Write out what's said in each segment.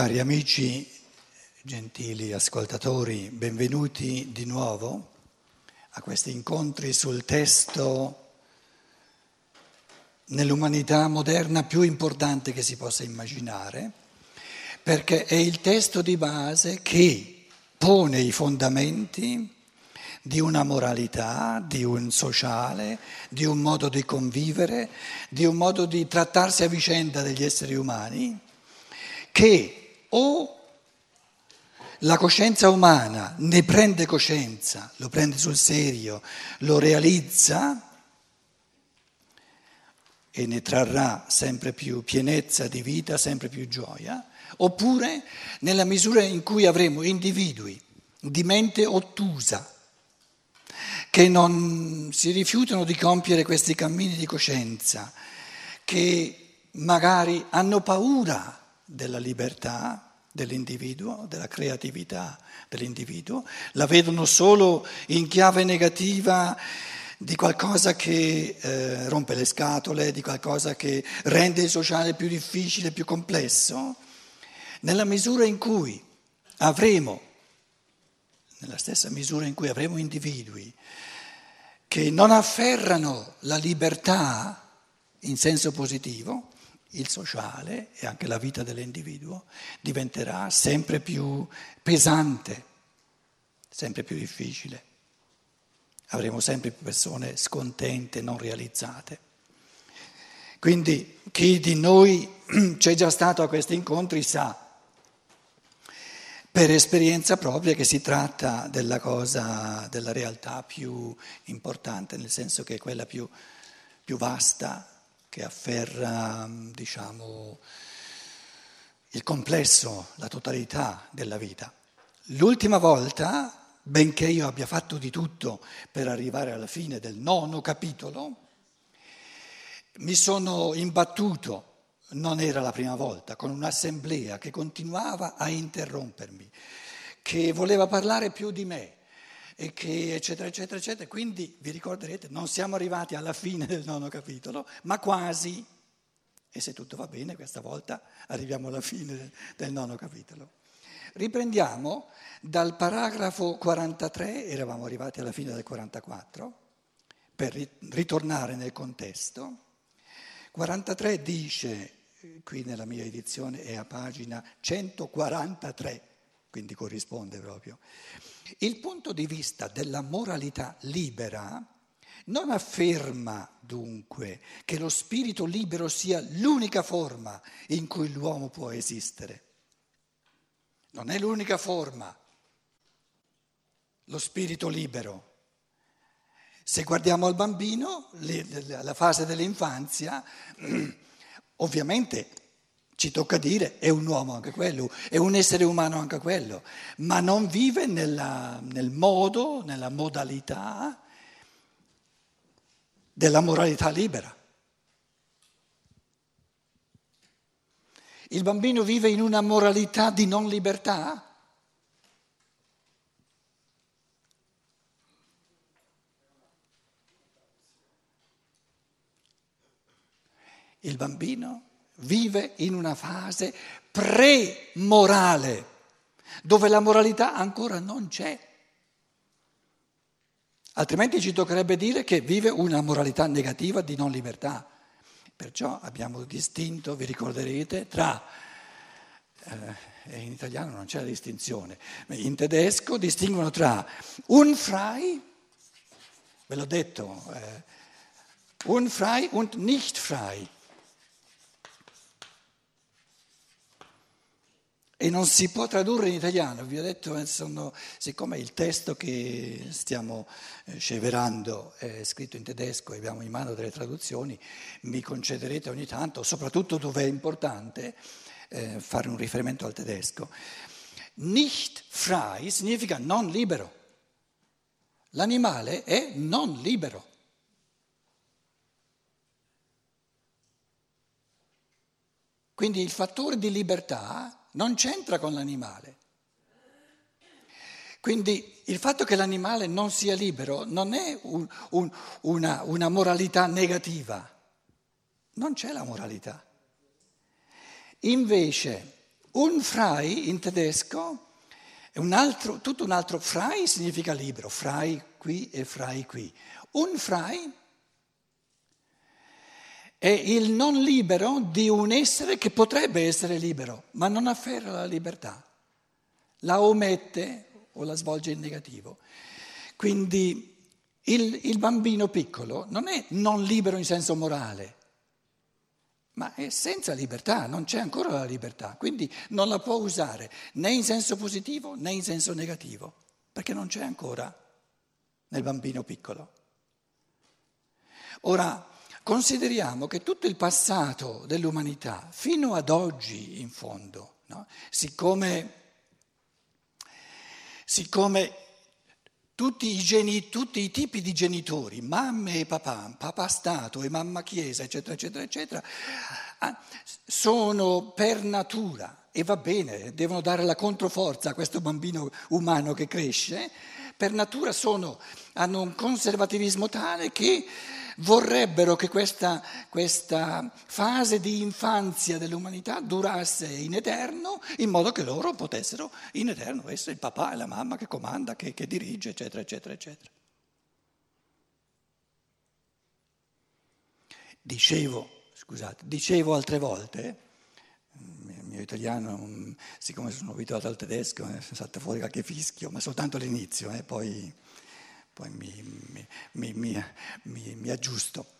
Cari amici, gentili ascoltatori, benvenuti di nuovo a questi incontri sul testo nell'umanità moderna più importante che si possa immaginare, perché è il testo di base che pone i fondamenti di una moralità, di un sociale, di un modo di convivere, di un modo di trattarsi a vicenda degli esseri umani che o la coscienza umana ne prende coscienza, lo prende sul serio, lo realizza e ne trarrà sempre più pienezza di vita, sempre più gioia, oppure nella misura in cui avremo individui di mente ottusa, che non si rifiutano di compiere questi cammini di coscienza, che magari hanno paura della libertà dell'individuo, della creatività dell'individuo, la vedono solo in chiave negativa di qualcosa che eh, rompe le scatole, di qualcosa che rende il sociale più difficile, più complesso, nella misura in cui avremo, nella stessa misura in cui avremo individui che non afferrano la libertà in senso positivo, il sociale e anche la vita dell'individuo diventerà sempre più pesante, sempre più difficile. Avremo sempre più persone scontente, non realizzate. Quindi chi di noi c'è già stato a questi incontri sa per esperienza propria che si tratta della cosa, della realtà più importante, nel senso che è quella più, più vasta, che afferra diciamo, il complesso, la totalità della vita. L'ultima volta, benché io abbia fatto di tutto per arrivare alla fine del nono capitolo, mi sono imbattuto, non era la prima volta, con un'assemblea che continuava a interrompermi, che voleva parlare più di me e che eccetera eccetera eccetera. Quindi vi ricorderete, non siamo arrivati alla fine del nono capitolo, ma quasi. E se tutto va bene, questa volta arriviamo alla fine del nono capitolo. Riprendiamo dal paragrafo 43, eravamo arrivati alla fine del 44, per ritornare nel contesto. 43 dice, qui nella mia edizione è a pagina 143, quindi corrisponde proprio. Il punto di vista della moralità libera non afferma dunque che lo spirito libero sia l'unica forma in cui l'uomo può esistere. Non è l'unica forma, lo spirito libero. Se guardiamo al bambino, la fase dell'infanzia, ovviamente ci tocca dire, è un uomo anche quello, è un essere umano anche quello, ma non vive nella, nel modo, nella modalità della moralità libera. Il bambino vive in una moralità di non libertà? Il bambino vive in una fase pre-morale, dove la moralità ancora non c'è. Altrimenti ci toccherebbe dire che vive una moralità negativa di non libertà. Perciò abbiamo distinto, vi ricorderete, tra, eh, in italiano non c'è la distinzione, in tedesco distinguono tra un frei, ve l'ho detto, eh, un frei und nicht frei. E non si può tradurre in italiano. Vi ho detto, eh, sono, siccome il testo che stiamo eh, sceverando è scritto in tedesco e abbiamo in mano delle traduzioni, mi concederete ogni tanto, soprattutto dove è importante, eh, fare un riferimento al tedesco. Nicht frei significa non libero. L'animale è non libero. Quindi il fattore di libertà non c'entra con l'animale. Quindi il fatto che l'animale non sia libero non è un, un, una, una moralità negativa, non c'è la moralità. Invece Un frei in tedesco un altro, tutto un altro, frei significa libero, frei qui e frei qui. Un frei è il non libero di un essere che potrebbe essere libero, ma non afferra la libertà, la omette o la svolge in negativo. Quindi il, il bambino piccolo non è non libero in senso morale, ma è senza libertà, non c'è ancora la libertà, quindi non la può usare né in senso positivo né in senso negativo, perché non c'è ancora nel bambino piccolo. Ora, consideriamo che tutto il passato dell'umanità, fino ad oggi in fondo, no? siccome, siccome tutti i, geni, tutti i, tipi di genitori, mamme e papà, papà Stato e mamma Chiesa, eccetera, eccetera, eccetera, ah, sono per natura, e va bene, devono dare la controforza a questo bambino umano che cresce, per natura sono, hanno un conservativismo tale che vorrebbero che questa, questa, fase di infanzia dell'umanità durasse in eterno, in modo che loro potessero in eterno essere il papà e la mamma che comanda, che, che dirige, eccetera, eccetera, eccetera. Dicevo, scusate, dicevo altre volte, il mio italiano, siccome sono abituato al tedesco, è salta fuori qualche fischio, ma soltanto all'inizio, eh, poi poi mi, mi, mi, mi, aggiusto.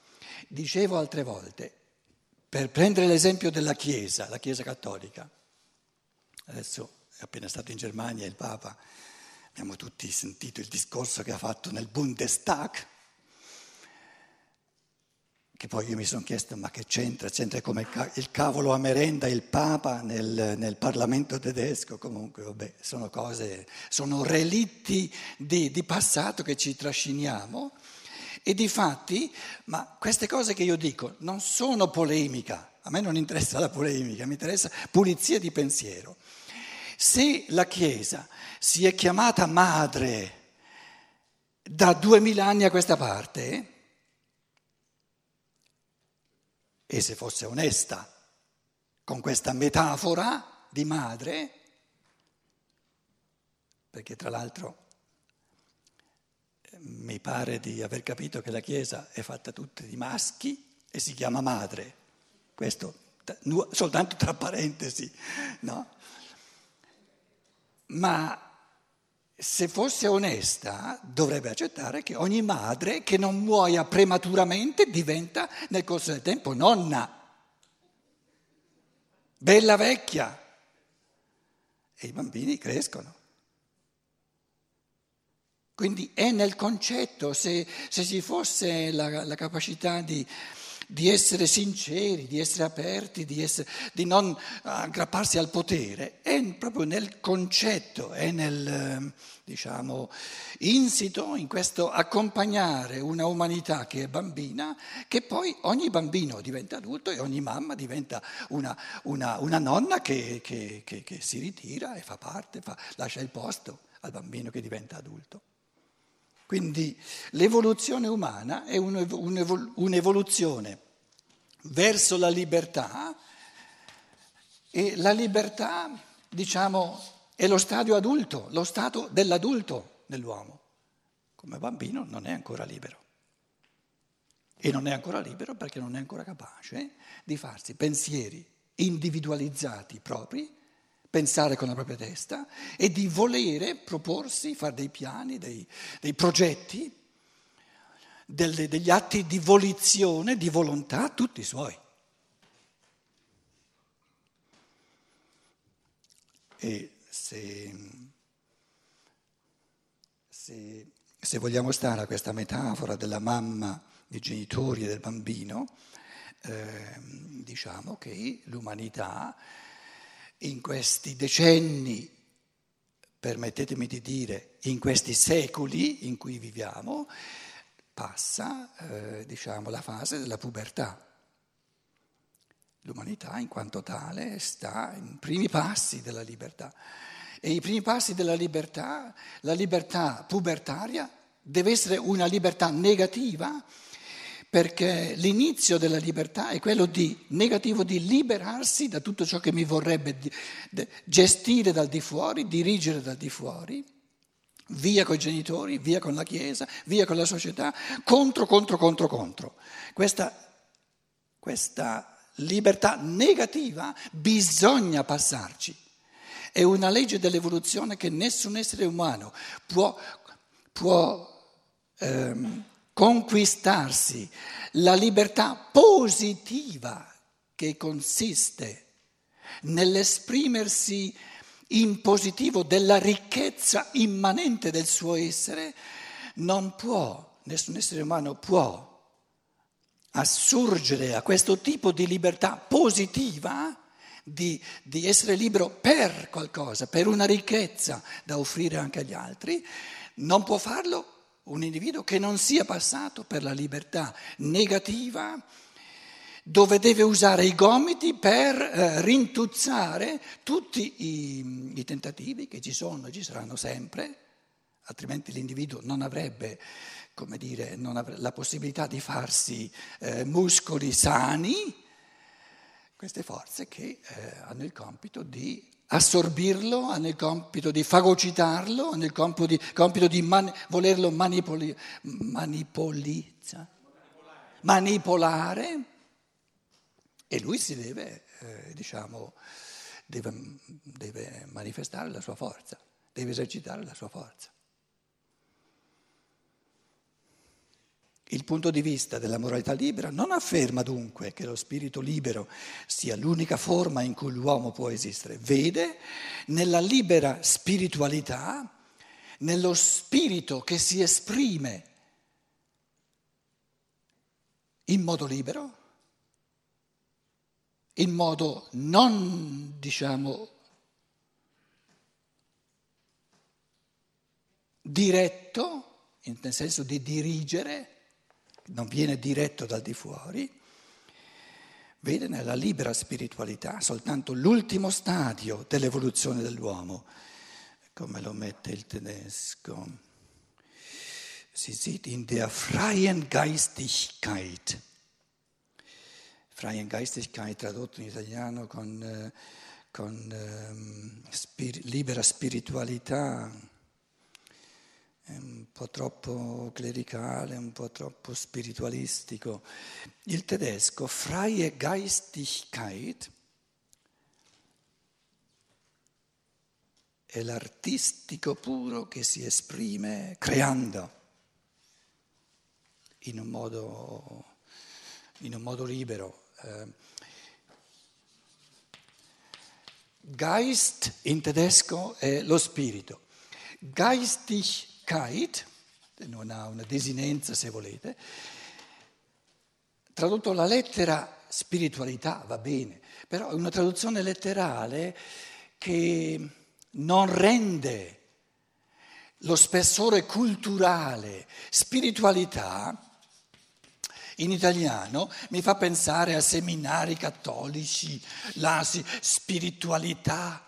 Dicevo altre volte, per prendere l'esempio della Chiesa, la Chiesa cattolica, adesso è appena stato in Germania il Papa, abbiamo tutti sentito il discorso che ha fatto nel Bundestag, che poi io mi sono chiesto ma che c'entra, c'entra come il cavolo a merenda il Papa nel, nel Parlamento tedesco, comunque vabbè, sono cose, sono relitti di, di passato che ci trasciniamo e di fatti, ma queste cose che io dico non sono polemica, a me non interessa la polemica, mi interessa pulizia di pensiero. Se la Chiesa si è chiamata madre da duemila anni a questa parte, e se fosse onesta con questa metafora di madre, perché tra l'altro eh, mi pare di aver capito che la Chiesa è fatta tutta di maschi e si chiama madre, questo soltanto tra parentesi, no? Ma se fosse onesta, dovrebbe accettare che ogni madre che non muoia prematuramente diventa nel corso del tempo nonna, bella vecchia, e i bambini crescono. Quindi è nel concetto, se, se ci fosse la, la capacità di di essere sinceri, di essere aperti, di, essere, di non aggrapparsi al potere, è proprio nel concetto, è nel, diciamo, insito in questo accompagnare una umanità che è bambina, che poi ogni bambino diventa adulto e ogni mamma diventa una, una, una nonna che, che, che, che, si ritira e fa parte, fa, lascia il posto al bambino che diventa adulto. Quindi l'evoluzione umana è un'evoluzione verso la libertà e la libertà, diciamo, è lo stadio adulto, lo stato dell'adulto nell'uomo. Come bambino non è ancora libero. E non è ancora libero perché non è ancora capace di farsi pensieri individualizzati propri pensare con la propria testa e di volere proporsi, fare dei piani, dei, dei progetti, delle, degli atti di volizione, di volontà, tutti suoi. E se, se, se vogliamo stare a questa metafora della mamma, dei genitori e del bambino, eh, diciamo che l'umanità in questi decenni, permettetemi di dire, in questi secoli in cui viviamo, passa eh, diciamo, la fase della pubertà. L'umanità in quanto tale sta in primi passi della libertà e i primi passi della libertà, la libertà pubertaria deve essere una libertà negativa perché l'inizio della libertà è quello di negativo di liberarsi da tutto ciò che mi vorrebbe gestire dal di fuori, dirigere dal di fuori, via con i genitori, via con la Chiesa, via con la società, contro, contro, contro, contro. Questa, questa libertà negativa bisogna passarci. È una legge dell'evoluzione che nessun essere umano può, può ehm, conquistarsi la libertà positiva che consiste nell'esprimersi in positivo della ricchezza immanente del suo essere, non può, nessun essere umano può assurgere a questo tipo di libertà positiva, di, di essere libero per qualcosa, per una ricchezza da offrire anche agli altri, non può farlo un individuo che non sia passato per la libertà negativa, dove deve usare i gomiti per eh, rintuzzare tutti i, i, tentativi che ci sono e ci saranno sempre, altrimenti l'individuo non avrebbe, dire, non avrebbe la possibilità di farsi eh, muscoli sani, queste forze che eh, hanno il compito di assorbirlo, hanno il compito di fagocitarlo, hanno il compito di, compito di man, volerlo manipoli, manipolizza, manipolare e lui si deve, eh, diciamo, deve, deve manifestare la sua forza, deve esercitare la sua forza. Il punto di vista della moralità libera non afferma dunque che lo spirito libero sia l'unica forma in cui l'uomo può esistere, vede nella libera spiritualità, nello spirito che si esprime in modo libero, in modo non, diciamo, diretto, nel senso di dirigere, non viene diretto dal di fuori, vede nella libera spiritualità soltanto l'ultimo stadio dell'evoluzione dell'uomo, come lo mette il tedesco. Si sieht in der freien Geistigkeit. Freien Geistigkeit tradotto in italiano con, eh, con um, spir- libera spiritualità è un po' troppo clericale, un po' troppo spiritualistico. Il tedesco, freie Geistigkeit, è l'artistico puro che si esprime creando in un modo, in un modo libero. Eh, Geist in tedesco è lo spirito. Geistig Kite, non ha una desinenza se volete, tradotto la lettera spiritualità va bene, però è una traduzione letterale che non rende lo spessore culturale, spiritualità, in italiano mi fa pensare a seminari cattolici, la spiritualità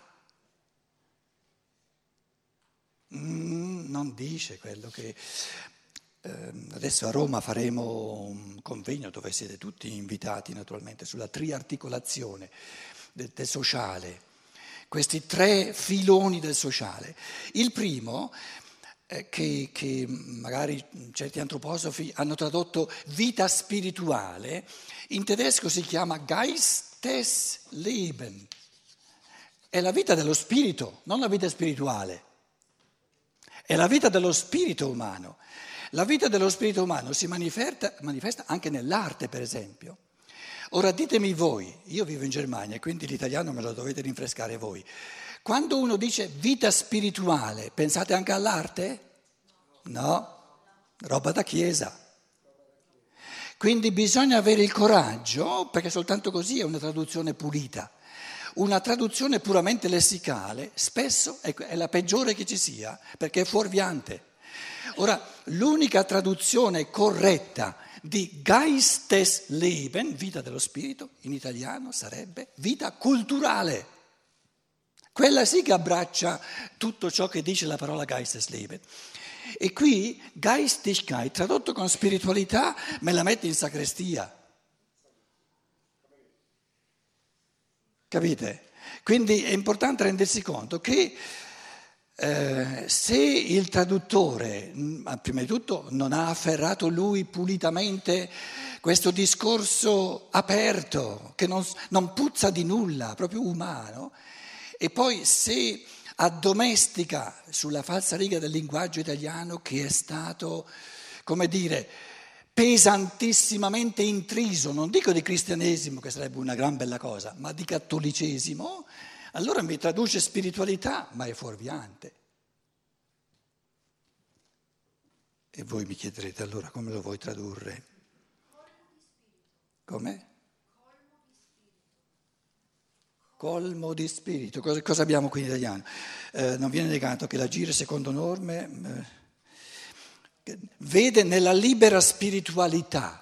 Mm, non dice quello che... Eh, adesso a Roma faremo un convegno dove siete tutti invitati naturalmente sulla triarticolazione del, del sociale, questi tre filoni del sociale. Il primo che, che, magari certi antroposofi hanno tradotto vita spirituale, in tedesco si chiama Geistesleben. È la vita dello spirito, non la vita spirituale. È la vita dello spirito umano. La vita dello spirito umano si manifesta, manifesta anche nell'arte, per esempio. Ora ditemi voi, io vivo in Germania, quindi l'italiano me lo dovete rinfrescare voi. Quando uno dice vita spirituale, pensate anche all'arte? No, roba da chiesa. Quindi bisogna avere il coraggio, perché soltanto così è una traduzione pulita. Una traduzione puramente lessicale spesso è la peggiore che ci sia perché è fuorviante. Ora, l'unica traduzione corretta di Geistesleben, vita dello spirito, in italiano sarebbe vita culturale. Quella sì che abbraccia tutto ciò che dice la parola Geistesleben. E qui Geistigkeit, tradotto con spiritualità, me la mette in sacrestia. Capite? Quindi è importante rendersi conto che eh, se il traduttore, mm, prima di tutto, non ha afferrato lui pulitamente questo discorso aperto, che non, non puzza di nulla, proprio umano, e poi se addomestica sulla falsa riga del linguaggio italiano che è stato, come dire, pesantissimamente intriso, non dico di cristianesimo, che sarebbe una gran bella cosa, ma di cattolicesimo, allora mi traduce spiritualità, ma è fuorviante. E voi mi chiederete allora come lo vuoi tradurre? Come? Colmo di spirito. Cosa, cosa abbiamo qui in italiano? Eh, non viene negato che l'agire secondo norme eh, vede nella libera spiritualità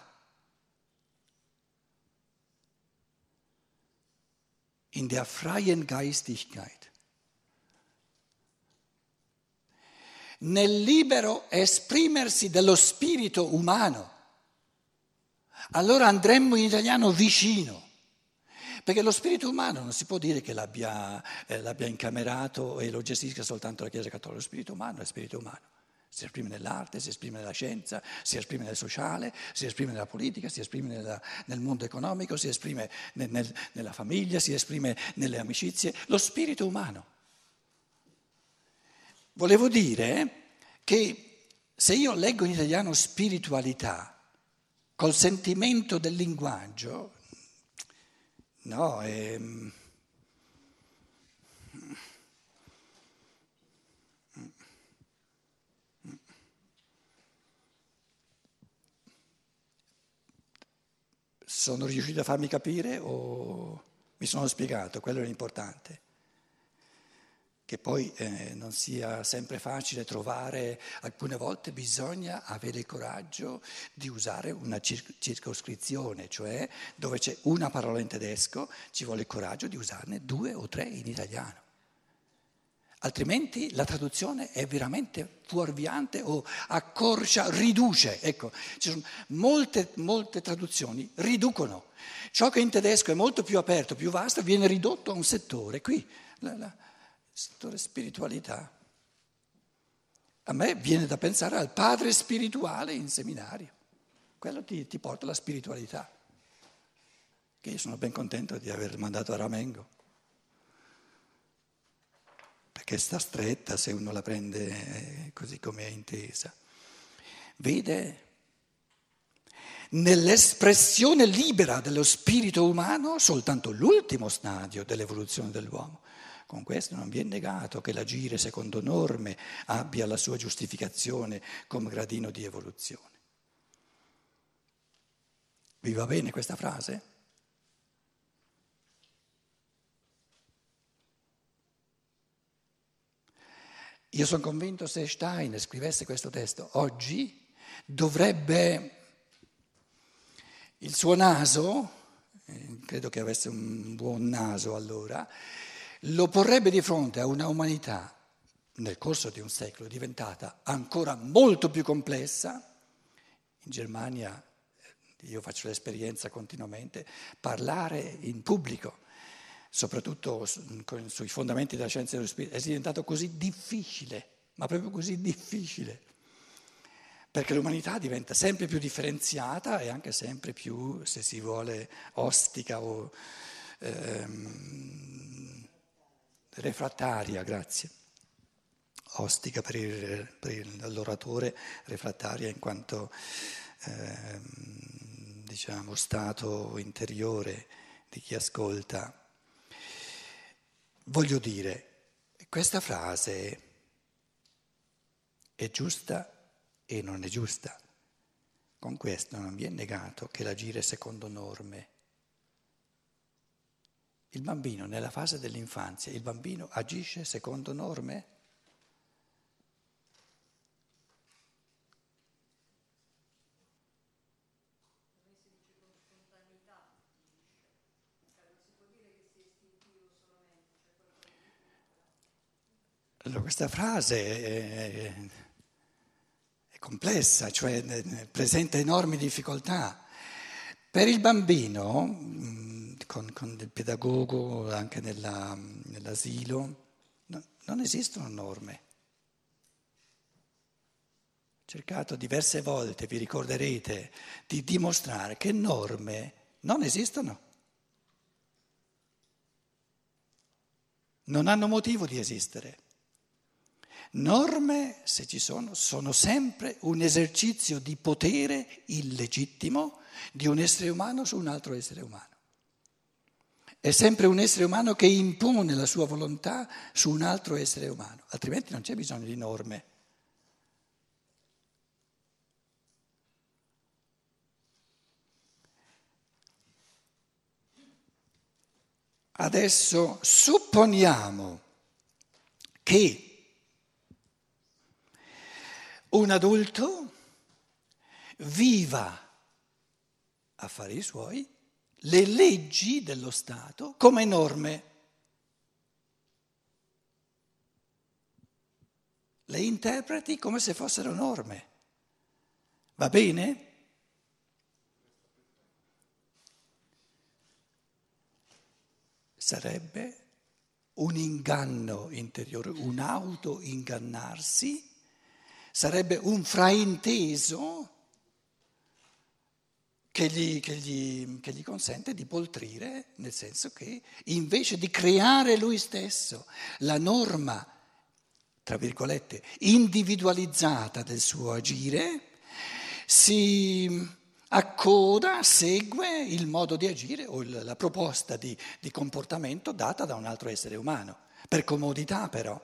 in der freien Geistigkeit. Nel libero esprimersi dello spirito umano. Allora andremmo in italiano vicino, perché lo spirito umano non si può dire che l'abbia, eh, l'abbia incamerato e lo gestisca soltanto la Chiesa Cattolica, lo spirito umano è spirito umano. Si esprime nell'arte, si esprime nella scienza, si esprime nel sociale, si esprime nella politica, si esprime nella, nel mondo economico, si esprime nel, nel, nella famiglia, si esprime nelle amicizie, lo spirito umano. Volevo dire che se io leggo in italiano spiritualità col sentimento del linguaggio, no, è Sono riuscito a farmi capire o mi sono spiegato? Quello è l'importante. Che poi eh, non sia sempre facile trovare, alcune volte bisogna avere il coraggio di usare una circoscrizione, cioè dove c'è una parola in tedesco ci vuole il coraggio di usarne due o tre in italiano. Altrimenti la traduzione è veramente fuorviante o accorcia, riduce. Ecco, ci sono molte, molte traduzioni riducono. Ciò che in tedesco è molto più aperto, più vasto, viene ridotto a un settore. Qui, la, la, settore spiritualità. A me viene da pensare al padre spirituale in seminario. Quello ti, ti porta alla spiritualità. Che io sono ben contento di aver mandato a Ramengo perché sta stretta se uno la prende eh, così come è intesa. Vede nell'espressione libera dello spirito umano soltanto l'ultimo stadio dell'evoluzione dell'uomo. Con questo non viene negato che l'agire secondo norme abbia la sua giustificazione come gradino di evoluzione. Vi va bene questa frase? Io sono convinto se Stein scrivesse questo testo oggi dovrebbe il suo naso, eh, credo che avesse un buon naso allora, lo porrebbe di fronte a una umanità nel corso di un secolo diventata ancora molto più complessa. In Germania, io faccio l'esperienza continuamente, parlare in pubblico soprattutto sui fondamenti della scienza dello spirito, è diventato così difficile, ma proprio così difficile, perché l'umanità diventa sempre più differenziata e anche sempre più, se si vuole, ostica o ehm, refrattaria, grazie. Ostica per, il, per l'oratore, refrattaria in quanto ehm, diciamo, stato interiore di chi ascolta. Voglio dire, questa frase è giusta e non è giusta. Con questo non viene negato che l'agire secondo norme. Il bambino nella fase dell'infanzia, il bambino agisce secondo norme? Allora, questa frase è, complessa, cioè presenta enormi difficoltà. Per il bambino, mm, con, con il pedagogo, anche nella, nell'asilo, no, non esistono norme. Ho cercato diverse volte, vi ricorderete, di dimostrare che norme non esistono. Non hanno motivo di esistere. Norme, se ci sono, sono sempre un esercizio di potere illegittimo di un essere umano su un altro essere umano. È sempre un essere umano che impone la sua volontà su un altro essere umano, altrimenti non c'è bisogno di norme. Adesso supponiamo che un adulto viva affari suoi le leggi dello Stato come norme. Le interpreti come se fossero norme. Va bene? Sarebbe un inganno interiore, un auto-ingannarsi, sarebbe un frainteso che gli, che, gli, che gli, consente di poltrire, nel senso che invece di creare lui stesso la norma, tra virgolette, individualizzata del suo agire, si accoda, segue il modo di agire o la proposta di, di comportamento data da un altro essere umano, per comodità però.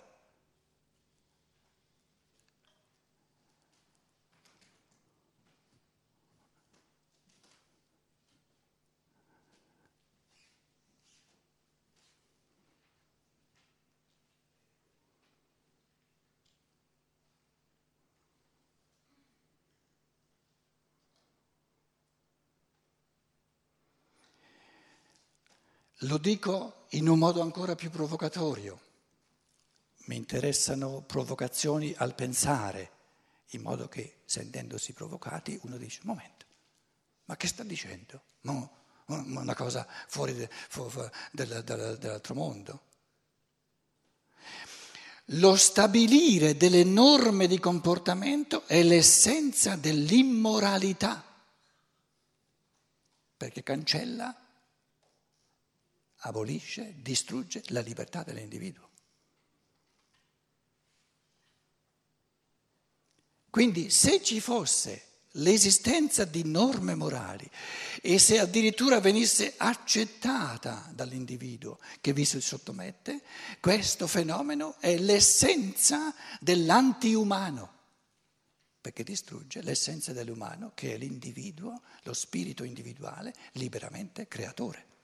Lo dico in un modo ancora più provocatorio. Mi interessano provocazioni al pensare, in modo che sentendosi provocati uno dice, momento, ma che sta dicendo? No, una cosa fuori, de, fuori del, del, dell'altro mondo. Lo stabilire delle norme di comportamento è l'essenza dell'immoralità, perché cancella abolisce, distrugge la libertà dell'individuo. Quindi se ci fosse l'esistenza di norme morali e se addirittura venisse accettata dall'individuo che vi si sottomette, questo fenomeno è l'essenza dell'antiumano, perché distrugge l'essenza dell'umano che è l'individuo, lo spirito individuale liberamente creatore.